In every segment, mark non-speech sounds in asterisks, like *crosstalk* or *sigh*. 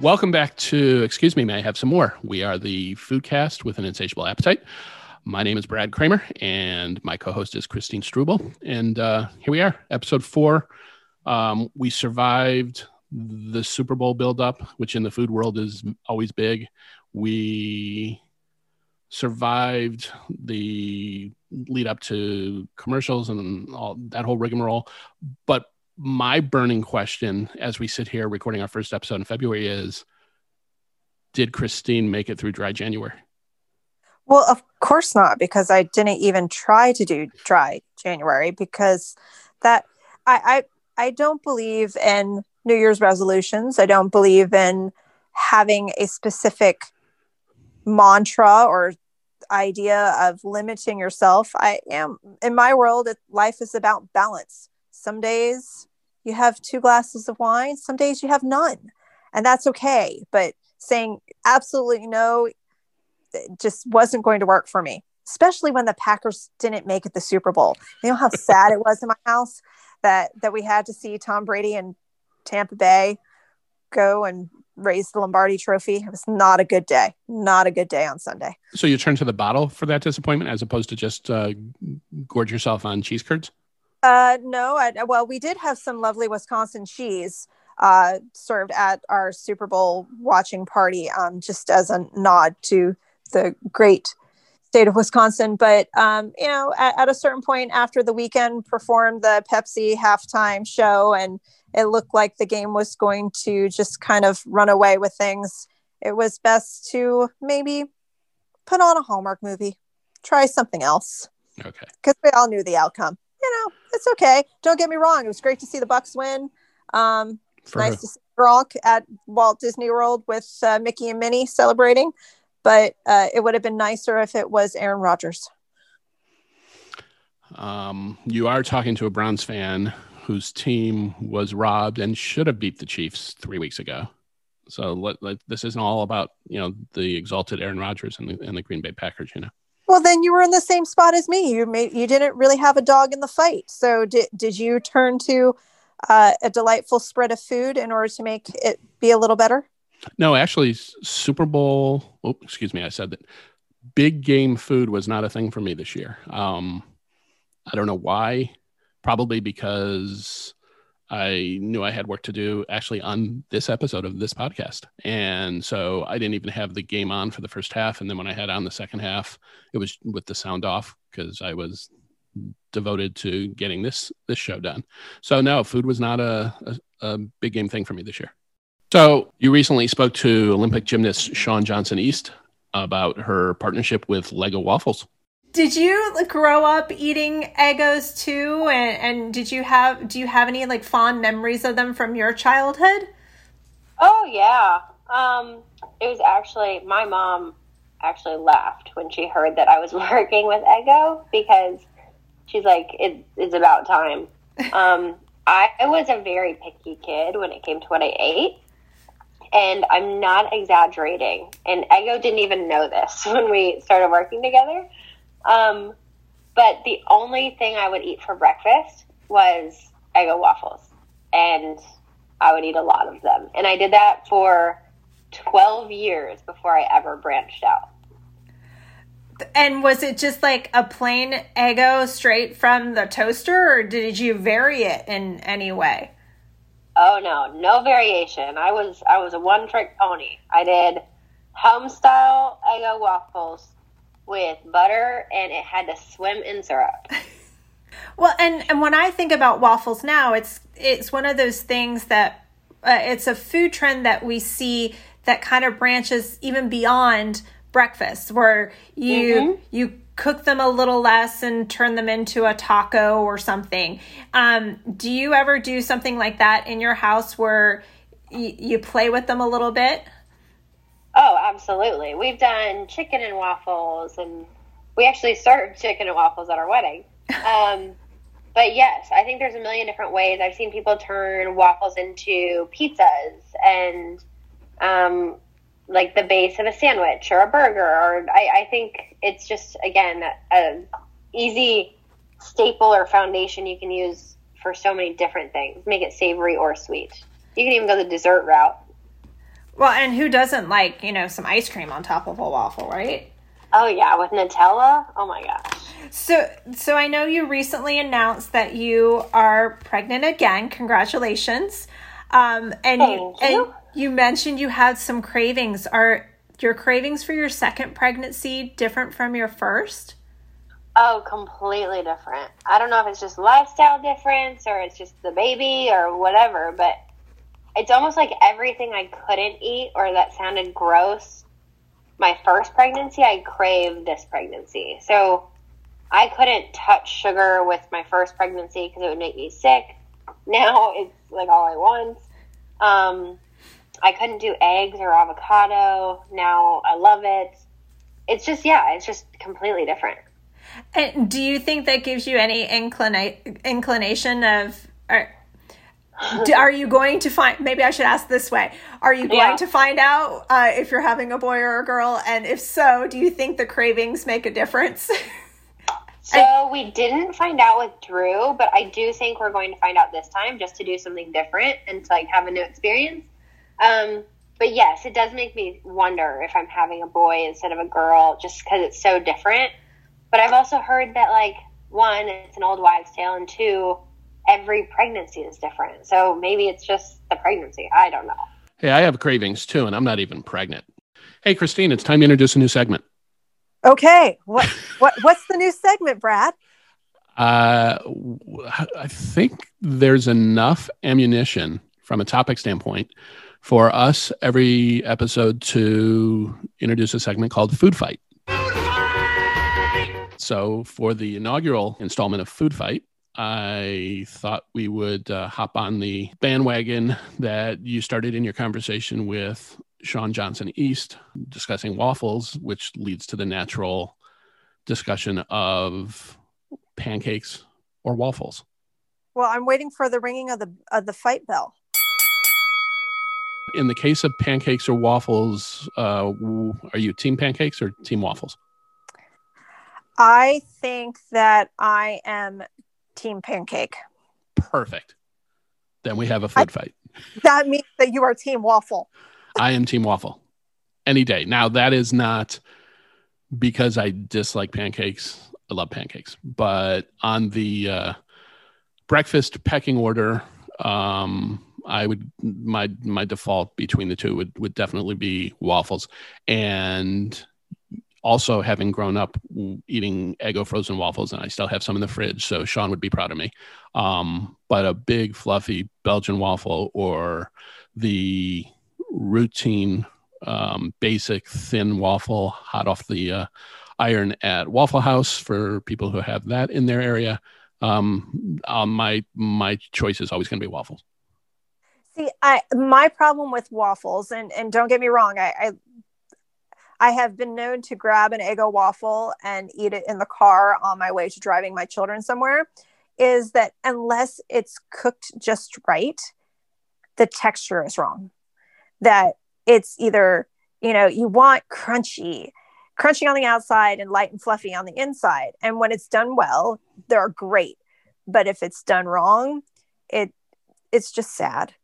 Welcome back to Excuse Me, May I Have Some More? We are the Foodcast with an Insatiable Appetite. My name is Brad Kramer, and my co host is Christine Struble. And uh, here we are, episode four. Um, we survived the Super Bowl buildup, which in the food world is always big. We survived the lead up to commercials and all that whole rigmarole. But my burning question as we sit here recording our first episode in February is Did Christine make it through dry January? Well, of course not, because I didn't even try to do dry January because that I I, I don't believe in New Year's resolutions. I don't believe in having a specific mantra or idea of limiting yourself. I am in my world, life is about balance. Some days you have two glasses of wine, some days you have none, and that's okay. But saying absolutely no it just wasn't going to work for me, especially when the Packers didn't make it the Super Bowl. You know how *laughs* sad it was in my house that that we had to see Tom Brady and Tampa Bay go and raise the Lombardi trophy. It was not a good day. Not a good day on Sunday. So you turn to the bottle for that disappointment as opposed to just uh, gorge yourself on cheese curds? Uh, no, I, well, we did have some lovely Wisconsin cheese uh, served at our Super Bowl watching party, um, just as a nod to the great state of Wisconsin. But um, you know, at, at a certain point after the Weeknd performed the Pepsi halftime show, and it looked like the game was going to just kind of run away with things. It was best to maybe put on a Hallmark movie, try something else, Okay. because we all knew the outcome. It's okay. Don't get me wrong; it was great to see the Bucs win. Um, nice to see Gronk at Walt Disney World with uh, Mickey and Minnie celebrating. But uh, it would have been nicer if it was Aaron Rodgers. um, you are talking to a Browns fan whose team was robbed and should have beat the Chiefs three weeks ago. So let, let, this isn't all about you know the exalted Aaron Rodgers and the, and the Green Bay Packers. You know. Well, then you were in the same spot as me. You made you didn't really have a dog in the fight. So did did you turn to uh, a delightful spread of food in order to make it be a little better? No, actually, Super Bowl. Oh, excuse me, I said that. Big game food was not a thing for me this year. Um, I don't know why. Probably because I knew I had work to do actually on this episode of this podcast, and so I didn't even have the game on for the first half. And then when I had on the second half, it was with the sound off because I was devoted to getting this this show done. So no, food was not a, a, a big game thing for me this year. So you recently spoke to Olympic gymnast Shawn Johnson East about her partnership with Eggo Waffles. Did you grow up eating Eggos too? And, and did you have do you have any like fond memories of them from your childhood? Oh yeah. Um, it was actually my mom actually laughed when she heard that I was *laughs* working with Eggo because she's like, it, it's about time. *laughs* Um, I was a very picky kid when it came to what I ate. And I'm not exaggerating. And Eggo didn't even know this *laughs* when we started working together. Um, but the only thing I would eat for breakfast was Eggo waffles. And I would eat a lot of them. And I did that for 12 years before I ever branched out. And was it just like a plain Eggo straight from the toaster, or did you vary it in any way? Oh no, no variation. I was I was a one trick pony. I did home style Eggo waffles with butter, and it had to swim in syrup. *laughs* Well, and and when I think about waffles now, it's it's one of those things that uh, it's a food trend that we see that kind of branches even beyond breakfast, where you Mhm. you cook them a little less and turn them into a taco or something. Um, do you ever do something like that in your house where y- you play with them a little bit? Oh, absolutely. We've done chicken and waffles, and we actually served chicken and waffles at our wedding. Um, *laughs* but yes, I think there's a million different ways. I've seen people turn waffles into pizzas and um, like the base of a sandwich or a burger. Or I, I think it's just again a easy staple or foundation you can use for so many different things. Make it savory or sweet. You can even go the dessert route. Well, and who doesn't like you know some ice cream on top of a waffle, right? Oh yeah, with Nutella. Oh my gosh. So, so I know you recently announced that you are pregnant again. Congratulations! Um, and you, Thank you. and you mentioned you had some cravings. Are your cravings for your second pregnancy different from your first? Oh, completely different. I don't know if it's just lifestyle difference or it's just the baby or whatever, but it's almost like everything I couldn't eat or that sounded gross my first pregnancy, I craved this pregnancy. So I couldn't touch sugar with my first pregnancy because it would make me sick. *laughs* Now it's like all I want. Um, I couldn't do eggs or avocado. Now I love it. It's just, yeah, it's just completely different. And do you think that gives you any inclina- inclination of? Are, *laughs* do, are you going to find? Maybe I should ask this way: Are you going Yeah. to find out uh, if you're having a boy or a girl? And if so, do you think the cravings make a difference? *laughs* So we didn't find out with Drew, but I do think we're going to find out this time just to do something different and to like have a new experience. Um, but yes, it does make me wonder if I'm having a boy instead of a girl just because it's so different. But I've also heard that like one, it's an old wives' tale, and two, every pregnancy is different. So maybe it's just the pregnancy. I don't know. Hey, I have cravings too, and I'm not even pregnant. Hey, Christine, it's time to introduce a new segment. Okay, what what what's the new segment, Brad? Uh, w- I think there's enough ammunition from a topic standpoint for us every episode to introduce a segment called Food Fight. So, for the inaugural installment of Food Fight, I thought we would uh, hop on the bandwagon that you started in your conversation with Shawn Johnson East discussing waffles, which leads to the natural discussion of pancakes or waffles. Well, I'm waiting for the ringing of the of the fight bell. In the case of pancakes or waffles, uh, are you team pancakes or team waffles? I think that I am team pancake. Perfect. Then we have a food fight. That means that you are team waffle. I am team waffle any day. Now, that is not because I dislike pancakes. I love pancakes. But on the uh, breakfast pecking order, um, I would my my default between the two would would definitely be waffles. And also having grown up eating Eggo frozen waffles, and I still have some in the fridge, so Shawn would be proud of me. Um, but a big fluffy Belgian waffle or the routine um, basic thin waffle hot off the uh, iron at Waffle House for people who have that in their area. Um, uh, my my choice is always going to be waffles. See, I my problem with waffles, and and don't get me wrong, I, I I have been known to grab an Eggo waffle and eat it in the car on my way to driving my children somewhere. Is that unless it's cooked just right, the texture is wrong. That it's either you know you want crunchy crunchy on the outside and light and fluffy on the inside and when it's done well they're great but if it's done wrong it it's just sad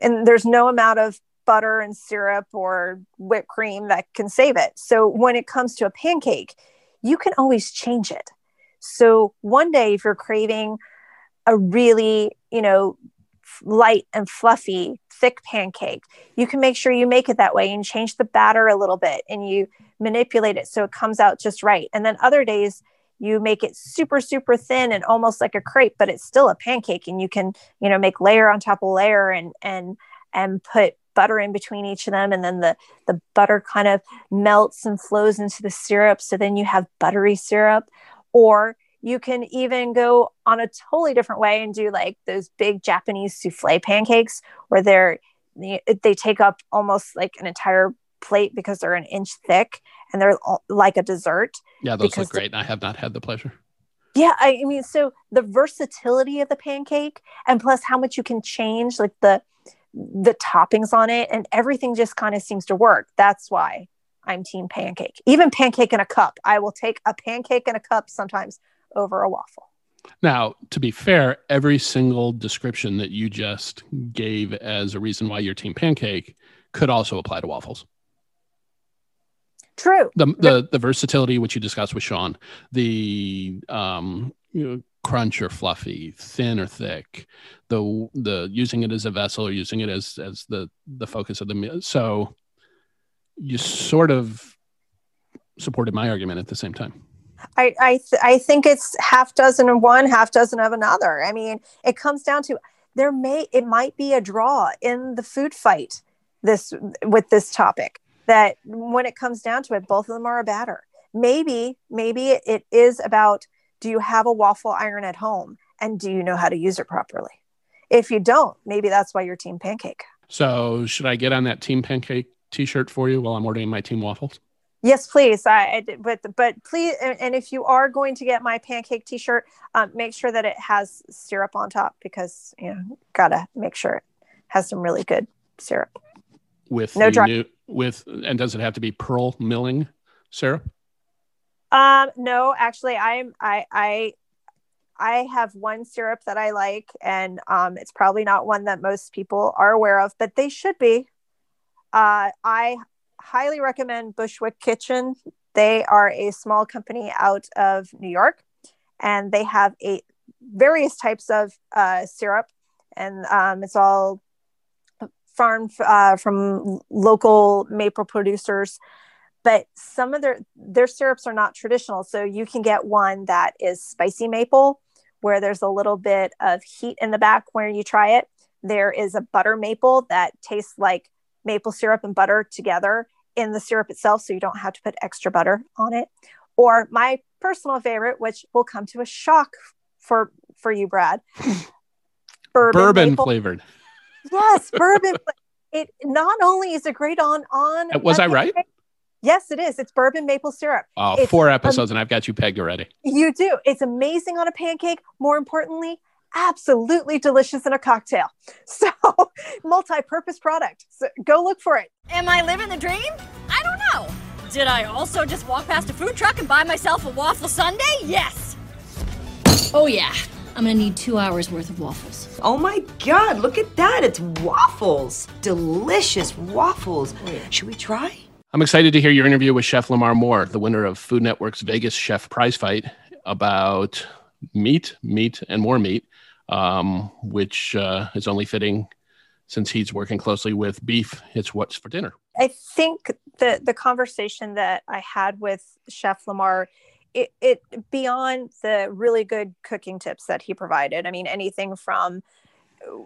and there's no amount of butter and syrup or whipped cream that can save it so when it comes to a pancake you can always change it so one day if you're craving a really you know light and fluffy, thick pancake. You can make sure you make it that way and change the batter a little bit and you manipulate it so it comes out just right. And then other days, you make it super super thin and almost like a crepe but it's still a pancake and you can you know make layer on top of layer and and and put butter in between each of them and then the the butter kind of melts and flows into the syrup so then you have buttery syrup or you can even go on a totally different way and do like those big Japanese souffle pancakes where they're they take up almost like an entire plate because they're an inch thick and they're like a dessert. Yeah, those look great. I have not had the pleasure. Yeah, I mean, so the versatility of the pancake, and plus how much you can change, like the the toppings on it, and everything just kind of seems to work. That's why I'm team pancake. Even pancake in a cup, I will take a pancake in a cup sometimes over a waffle. Now, to be fair, every single description that you just gave as a reason why you're team pancake could also apply to waffles. True. The the, the versatility which you discussed with Shawn, the um, you know, crunch or fluffy, thin or thick, the the using it as a vessel or using it as as the the focus of the meal. So you sort of supported my argument at the same time. I I, th- I think it's half dozen of one, half dozen of another. I mean, it comes down to there may it might be a draw in the food fight this with this topic that when it comes down to it, both of them are a batter. Maybe maybe it is about do you have a waffle iron at home and do you know how to use it properly? If you don't, maybe that's why you're team pancake. So should I get on that team pancake t-shirt for you while I'm ordering my team waffles? Yes, please. I, I but but please, and, and, if you are going to get my pancake T-shirt, um, make sure that it has syrup on top because you know gotta make sure it has some really good syrup. With no dry. New, with and does it have to be Pearl Milling syrup? Um, no, actually, I'm I I I have one syrup that I like, and um, it's probably not one that most people are aware of, but they should be. Uh, I highly recommend Bushwick Kitchen. They are a small company out of New York, and they have a various types of uh, syrup, and um, it's all farmed uh, from local maple producers. But some of their their syrups are not traditional, so you can get one that is spicy maple, where there's a little bit of heat in the back when you try it. There is a butter maple that tastes like maple syrup and butter together in the syrup itself, so you don't have to put extra butter on it. Or my personal favorite, which will come to a shock for for you, Brad. *laughs* Bourbon, bourbon flavored. Yes, bourbon. it not only is it great on on. Uh, was I right? Yes, it is. It's bourbon maple syrup. Oh, it's, four episodes, um, and I've got you pegged already. You do. It's amazing on a pancake. More importantly, absolutely delicious in a cocktail. *laughs* So, multi purpose product. So, go look for it. Am I living the dream? I don't know. Did I also just walk past a food truck and buy myself a waffle sundae? Yes. Oh, yeah. I'm gonna need two hours worth of waffles. Oh my god, look at that! It's waffles! Delicious waffles. Should we try? I'm excited to hear your interview with Chef Lamar Moore, the winner of Food Network's Vegas Chef Prize Fight, about meat, meat, and more meat um, which uh, is only fitting since he's working closely with beef. It's what's for dinner. I think the the conversation that I had with Chef Lamar, it, it beyond the really good cooking tips that he provided. I mean, anything from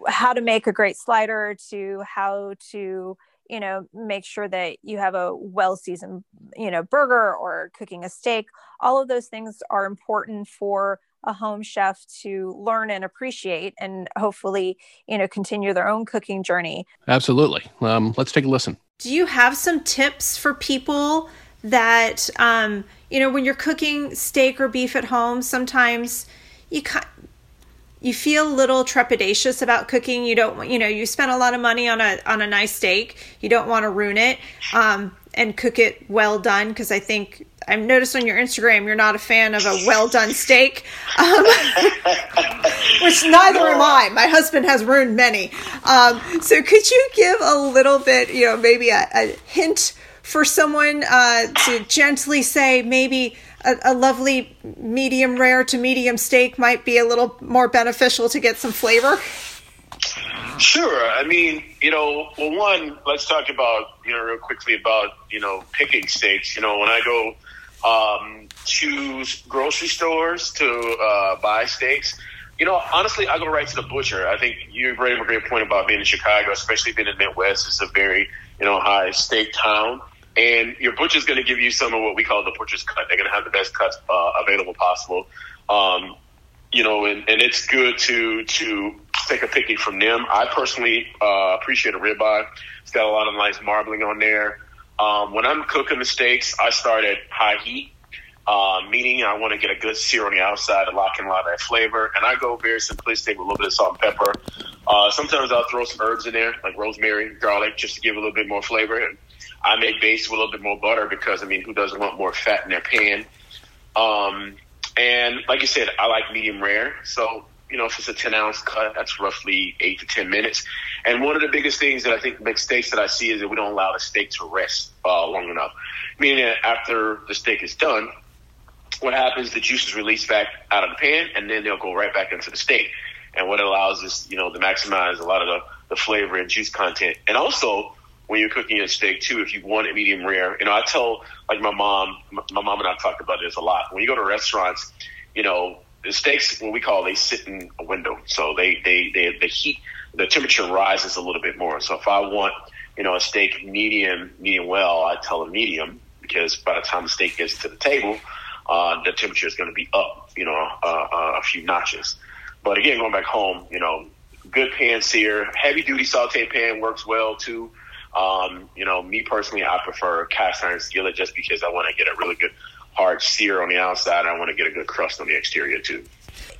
how to make a great slider to how to you know make sure that you have a well seasoned you know burger or cooking a steak. All of those things are important for a home chef to learn and appreciate and hopefully you know continue their own cooking journey. Absolutely. Um, let's take a listen. Do you have some tips for people that um, you know when you're cooking steak or beef at home sometimes you you feel a little trepidatious about cooking. You don't you know you spend a lot of money on a on a nice steak. You don't want to ruin it um, and cook it well done because i think i've noticed on your instagram you're not a fan of a well done steak um, *laughs* which neither am i. My husband has ruined many. Um, so could you give a little bit you know maybe a, a hint for someone uh, to gently say maybe a, a, lovely medium rare to medium steak might be a little more beneficial to get some flavor? Sure. I mean, you know, well, one, let's talk about, you know, real quickly about, you know, picking steaks. You know, when I go um, to grocery stores to uh, buy steaks, you know, honestly, I go right to the butcher. I think you bring up a great point about being in Chicago, especially being in the Midwest. It's a very, you know, high steak town. And your butcher's going to give you some of what we call the butcher's cut. They're going to have the best cuts uh, available possible. Um, you know, and, and it's good to to take a picking from them. I personally uh, appreciate a ribeye. It's got a lot of nice marbling on there. Um, when I'm cooking the steaks, I start at high heat, uh, meaning I want to get a good sear on the outside to lock in a lot of that flavor. And I go very simplistic with a little bit of salt and pepper. Uh, sometimes I'll throw some herbs in there, like rosemary, garlic, just to give a little bit more flavor. I make base with a little bit more butter because I mean, who doesn't want more fat in their pan? Um, and like you said, I like medium rare. So you know, if it's a 10 ounce cut, that's roughly eight to 10 minutes. And one of the biggest things that I think steaks that I see is that we don't allow the steak to rest uh, long enough. Meaning that after the steak is done, what happens, the juice is released back out of the pan and then they'll go right back into the steak. And what it allows is, you know, to maximize a lot of the, the flavor and juice content. And also, when you're cooking a steak too, if you want it medium rare. You know, I tell like my mom, my mom and I talk about this a lot. When you go to restaurants, you know, the steaks, what we call, they sit in a window, so they they they the heat, the temperature rises a little bit more. So if I want, you know, a steak medium, medium well, I tell a medium because by the time the steak gets to the table, uh, the temperature is going to be up, you know, uh, uh, a few notches. But again, going back home, you know, good pan sear, heavy duty saute pan works well too. Um, you know, me personally, I prefer cast iron skillet just because I want to get a really good hard sear on the outside. I want to get a good crust on the exterior too.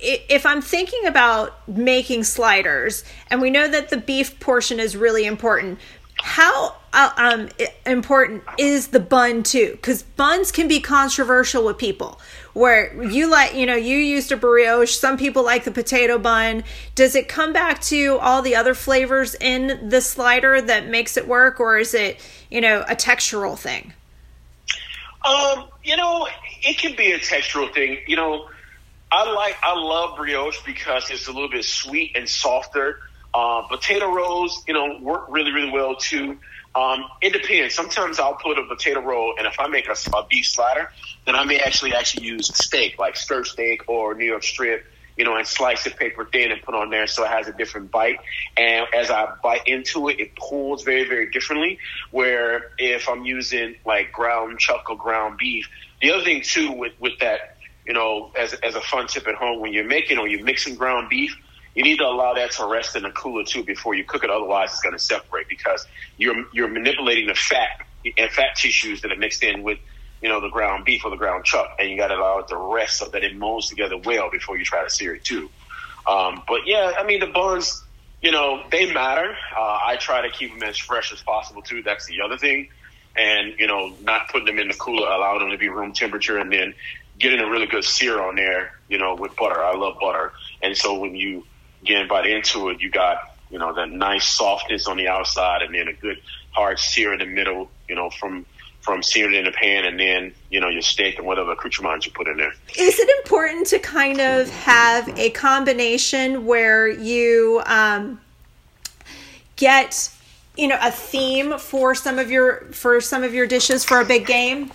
If I'm thinking about making sliders, and we know that the beef portion is really important, how uh, um, important is the bun too? Because buns can be controversial with people. Where you like, you know, you used a brioche. Some people like the potato bun. Does it come back to all the other flavors in the slider that makes it work, or is it, you know, a textural thing? Um, you know, it can be a textural thing. You know, I like, I love brioche because it's a little bit sweet and softer uh, potato rolls, you know, work really, really well too. Um, it depends. Sometimes I'll put a potato roll, and if I make a, a beef slider, then I may actually actually use steak, like stir steak or New York strip, you know, and slice it paper thin and put on there so it has a different bite. And as I bite into it, it pulls very, very differently. Where if I'm using like ground chuck or ground beef, the other thing too with with that, you know, as as a fun tip at home when you're making or you're mixing ground beef you need to allow that to rest in the cooler too before you cook it. Otherwise, it's going to separate because you're you're manipulating the fat and fat tissues that are mixed in with you know the ground beef or the ground chuck, and you got to allow it to rest so that it molds together well before you try to sear it too. Um, but yeah, I mean the buns, you know, they matter. Uh, I try to keep them as fresh as possible too. That's the other thing, and you know, not putting them in the cooler, allowing them to be room temperature, and then getting a really good sear on there. You know, with butter. I love butter, and so when you again, bite into it, you got, you know, that nice softness on the outside and then a good hard sear in the middle, you know, from from searing in the pan and then, you know, your steak and whatever accoutrements you put in there. Is it important to kind of have a combination where you um, get you know a theme for some of your for some of your dishes for a big game?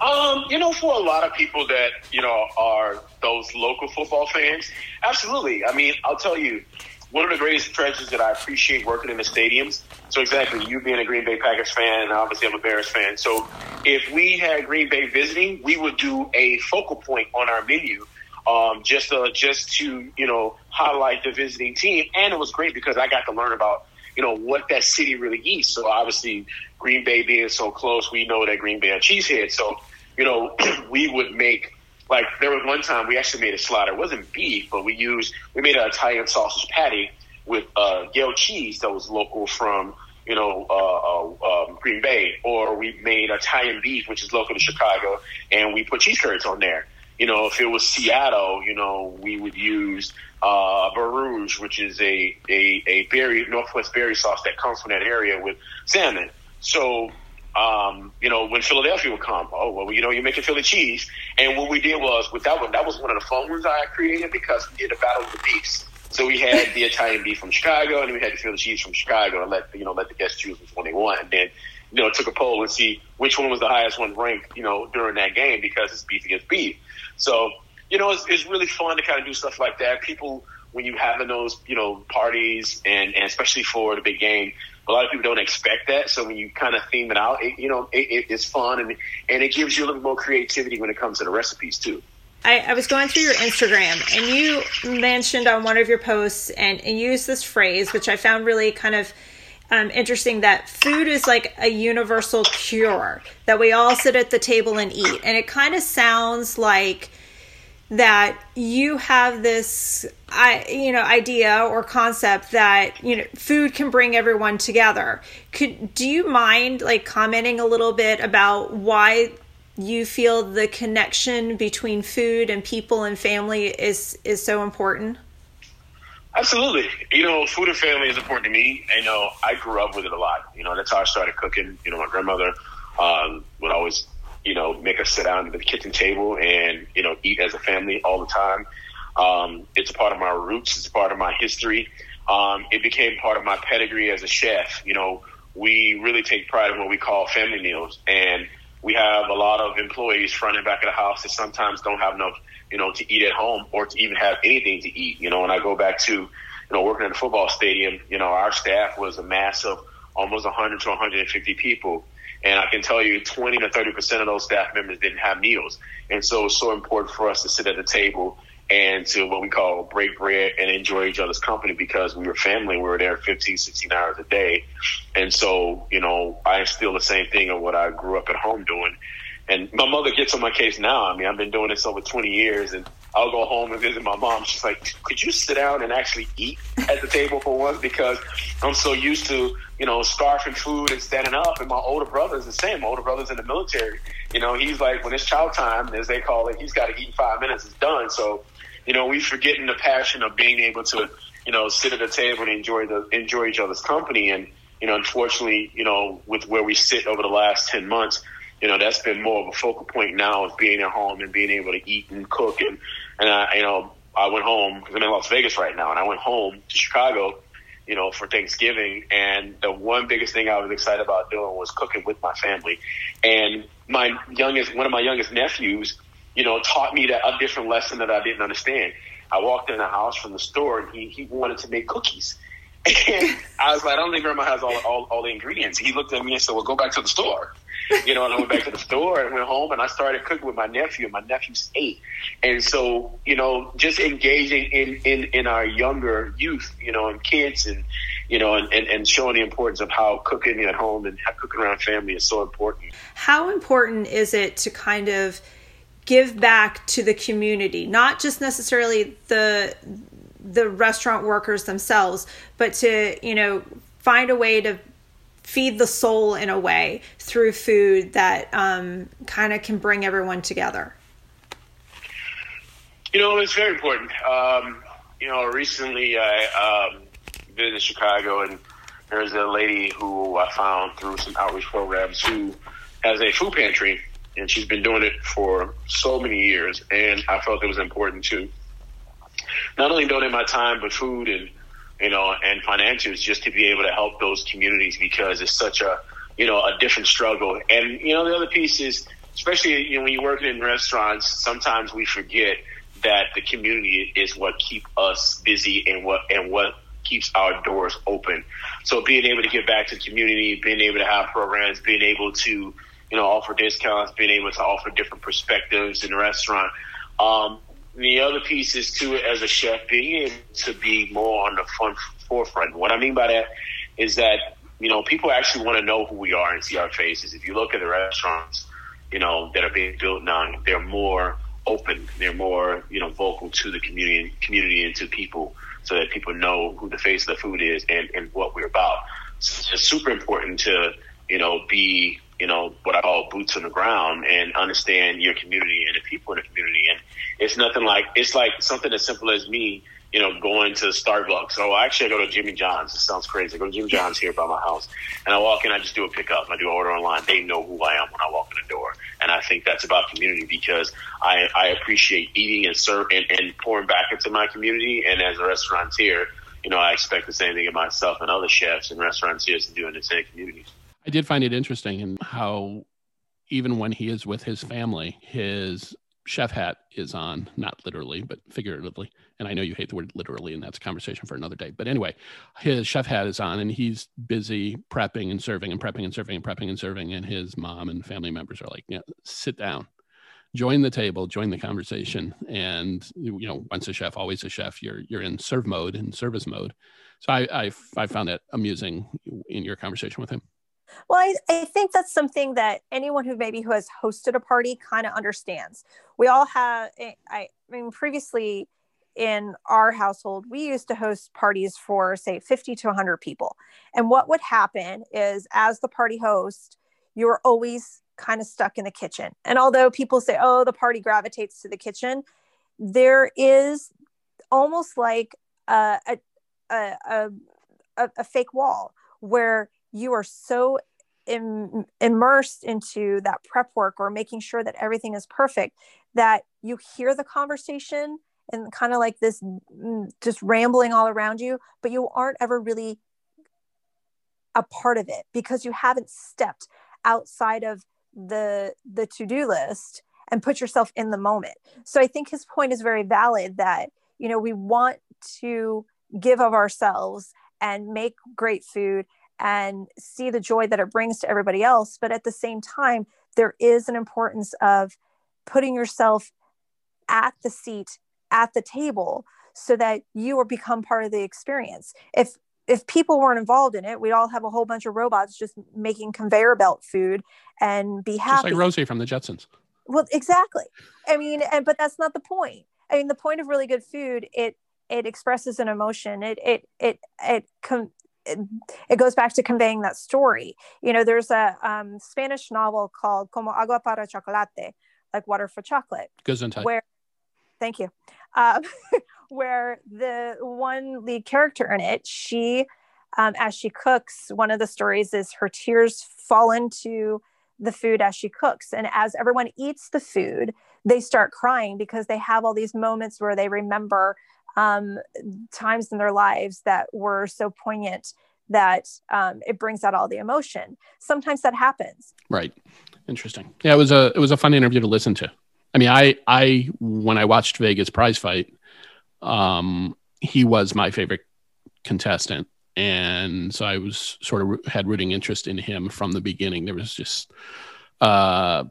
Um, you know, for a lot of people that you know are those local football fans, absolutely. I mean, I'll tell you, one of the greatest treasures that I appreciate working in the stadiums. So exactly, you being a Green Bay Packers fan, and obviously I'm a Bears fan. So if we had Green Bay visiting, we would do a focal point on our menu, um, just uh, just to you know highlight the visiting team. And it was great because I got to learn about you know what that city really eats. So obviously, Green Bay being so close, we know that Green Bay are cheeseheads. So you know, *clears throat* we would make like there was one time we actually made a slider. It wasn't beef, but we used we made an Italian sausage patty with uh, Yale cheese that was local from you know uh, uh, um, Green Bay, or we made Italian beef, which is local to Chicago, and we put cheese curds on there. You know, if it was Seattle, you know, we would use uh, Barouge, which is a, a, a berry, Northwest berry sauce that comes from that area with salmon. So um, you know, when Philadelphia would come, oh well, you know, you're making Philly cheese, and what we did was with that one, that was one of the fun ones I created because we did a battle of the beefs. So we had the Italian beef from Chicago, and we had the Philly cheese from Chicago, and let you know let the guests choose which one they want, and then you know took a poll and see which one was the highest one ranked, you know, during that game because it's beef against beef. So you know, it's, it's really fun to kind of do stuff like that. People when you having those you know parties, and, and especially for the big game, a lot of people don't expect that. So when you kind of theme it out, it, you know, it, it, it's fun and and it gives you a little more creativity when it comes to the recipes too. I, I, was going through your Instagram and you mentioned on one of your posts and, and used this phrase, which I found really kind of um, interesting that food is like a universal cure, that we all sit at the table and eat. And it kind of sounds like that you have this I you know idea or concept that you know food can bring everyone together. Could do you mind like commenting a little bit about why you feel the connection between food and people and family is is so important? Absolutely. You know, food and family is important to me. I know I grew up with it a lot. You know, that's how I started cooking. You know, my grandmother um, would always you know, make us sit down at the kitchen table and, you know, eat as a family all the time. Um, it's part of my roots. It's part of my history. Um, it became part of my pedigree as a chef. You know, we really take pride in what we call family meals. And we have a lot of employees front and back of the house that sometimes don't have enough, you know, to eat at home or to even have anything to eat. You know, when I go back to, you know, working in a football stadium, you know, our staff was a mass of almost 100 to 150 people. And I can tell you 20 to 30% of those staff members didn't have meals. And so it's so important for us to sit at the table and to what we call break bread and enjoy each other's company because we were family. We were there 15, 16 hours a day. And so, you know, I instill the same thing of what I grew up at home doing. And my mother gets on my case now. I mean, I've been doing this over 20 years and I'll go home and visit my mom. She's like, could you sit down and actually eat at the table for once? Because I'm so used to, you know, scarfing food and standing up. And my older brother's the same. My older brother's in the military. You know, he's like, when it's chow time, as they call it, he's got to eat in five minutes. It's done. So, you know, we forgetting the passion of being able to, you know, sit at the table and enjoy the enjoy each other's company. And, you know, unfortunately, you know, with where we sit over the last 10 months, you know, that's been more of a focal point now of being at home and being able to eat and cook. And, and I, you know, I went home because I'm in Las Vegas right now and I went home to Chicago, you know, for Thanksgiving. And the one biggest thing I was excited about doing was cooking with my family. And my youngest, one of my youngest nephews, you know, taught me that a different lesson that I didn't understand. I walked in the house from the store and he, he wanted to make cookies. *laughs* And I was like, I don't think grandma has all, all, all the ingredients. He looked at me and said, well, go back to the store. *laughs* You know, and I went back to the store and went home and I started cooking with my nephew and my nephew's eight. And so, you know, just engaging in, in, in our younger youth, you know, and kids and, you know, and, and, and showing the importance of how cooking at home and cooking around family is so important. How important is it to kind of give back to the community, not just necessarily the the restaurant workers themselves, but to, you know, find a way to feed the soul in a way through food that um, kind of can bring everyone together? You know, it's very important. Um, you know, recently I um, visited Chicago and there's a lady who I found through some outreach programs who has a food pantry and she's been doing it for so many years. And I felt it was important to not only donate my time, but food and you know, and financials just to be able to help those communities because it's such a, you know, a different struggle. And, you know, the other piece is, especially, you know, when you're working in restaurants, sometimes we forget that the community is what keep us busy and what, and what keeps our doors open. So being able to give back to the community, being able to have programs, being able to, you know, offer discounts, being able to offer different perspectives in the restaurant. Um, the other piece is too, as a chef, being to be more on the front forefront. What I mean by that is that you know people actually want to know who we are and see our faces. If you look at the restaurants, you know that are being built now, they're more open. They're more you know vocal to the community, community and to people, so that people know who the face of the food is and, and what we're about. So it's super important to you know be you know, what I call boots on the ground and understand your community and the people in the community. It's nothing like, it's like something as simple as me, you know, going to Starbucks. So actually I go to Jimmy John's. It sounds crazy. I go to Jimmy John's here by my house and I walk in, I just do a pickup. I do an order online. They know who I am when I walk in the door. And I think that's about community because I, I appreciate eating and serve and, and pouring back into my community. And as a restaurateur, you know, I expect the same thing of myself and other chefs and restaurateurs to do in the same communities. I did find it interesting in how even when he is with his family, his chef hat is on, not literally, but figuratively. And I know you hate the word literally, and that's a conversation for another day. But anyway, his chef hat is on, and he's busy prepping and serving and prepping and serving and prepping and serving. And his mom and family members are like, yeah, sit down, join the table, join the conversation. And, you know, once a chef, always a chef, you're, you're in serve mode and service mode. So I, I, I found that amusing in your conversation with him. Well, I, I think that's something that anyone who maybe who has hosted a party kind of understands. We all have, eh, I, I mean, previously in our household, we used to host parties for say 50 to 100 people. And what would happen is as the party host, you were always kind of stuck in the kitchen. And although people say, oh, the party gravitates to the kitchen, there is almost like a, a, a, a, a fake wall where you are so Im- immersed into that prep work or making sure that everything is perfect that you hear the conversation and kind of like this mm, just rambling all around you but you aren't ever really a part of it because you haven't stepped outside of the the to-do list and put yourself in the moment. So i think his point is very valid that you know we want to give of ourselves and make great food and see the joy that it brings to everybody else. But at the same time, there is an importance of putting yourself at the seat, at the table, so that you will become part of the experience. If if people weren't involved in it, we'd all have a whole bunch of robots just making conveyor belt food and be happy. Just like Rosie from the Jetsons. Well, exactly. I mean, and but that's not the point. I mean, the point of really good food it it expresses an emotion. It it it it com- it, goes back to conveying that story. You know, there's a um, Spanish novel called Como Agua para Chocolate, like water for chocolate. Goes Gesundheit. Where, thank you. Um, *laughs* where the one lead character in it, she, um, as she cooks, one of the stories is her tears fall into the food as she cooks. And as everyone eats the food, they start crying because they have all these moments where they remember um, times in their lives that were so poignant that um, it brings out all the emotion. Sometimes that happens. Right. Interesting. Yeah, it was a it was a fun interview to listen to. I mean, I I when I watched Vegas prize fight, um, he was my favorite contestant, and so I was sort of had rooting interest in him from the beginning. There was just uh,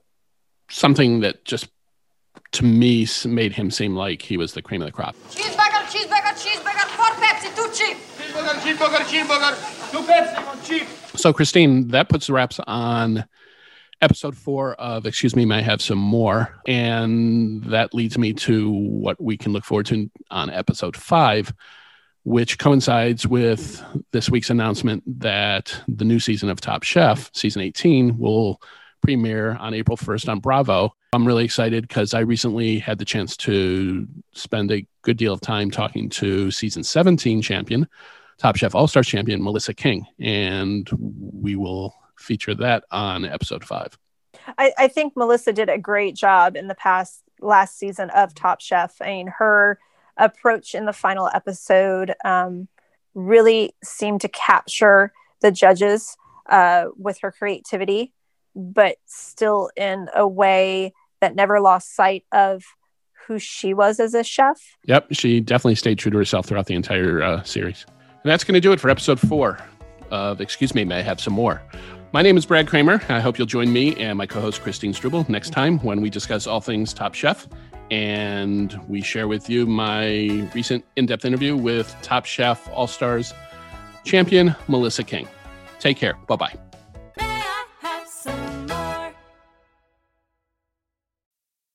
something that just to me made him seem like he was the cream of the crop. Cheeseburger, cheeseburger, cheeseburger, four Pepsi, two cheap. Cheap. So, Christine, that puts the wraps on episode four of Excuse Me, May I Have Some More? And that leads me to what we can look forward to on episode five, which coincides with this week's announcement that the new season of Top Chef, season 18, will premiere on April 1st on Bravo. I'm really excited because I recently had the chance to spend a good deal of time talking to season 17 champion, Top Chef All Stars champion, Melissa King. And we will feature that on episode five. I, I think Melissa did a great job in the past last season of Top Chef. I mean, her approach in the final episode um, really seemed to capture the judges uh, with her creativity, but still in a way that never lost sight of who she was as a chef. Yep, she definitely stayed true to herself throughout the entire uh, series. And that's going to do it for episode four of Excuse Me, May I Have Some More? My name is Brad Kramer. I hope you'll join me and my co host Christine Struble next time when we discuss all things Top Chef. And we share with you my recent in depth interview with Top Chef All Stars champion Melissa King. Take care. Bye bye.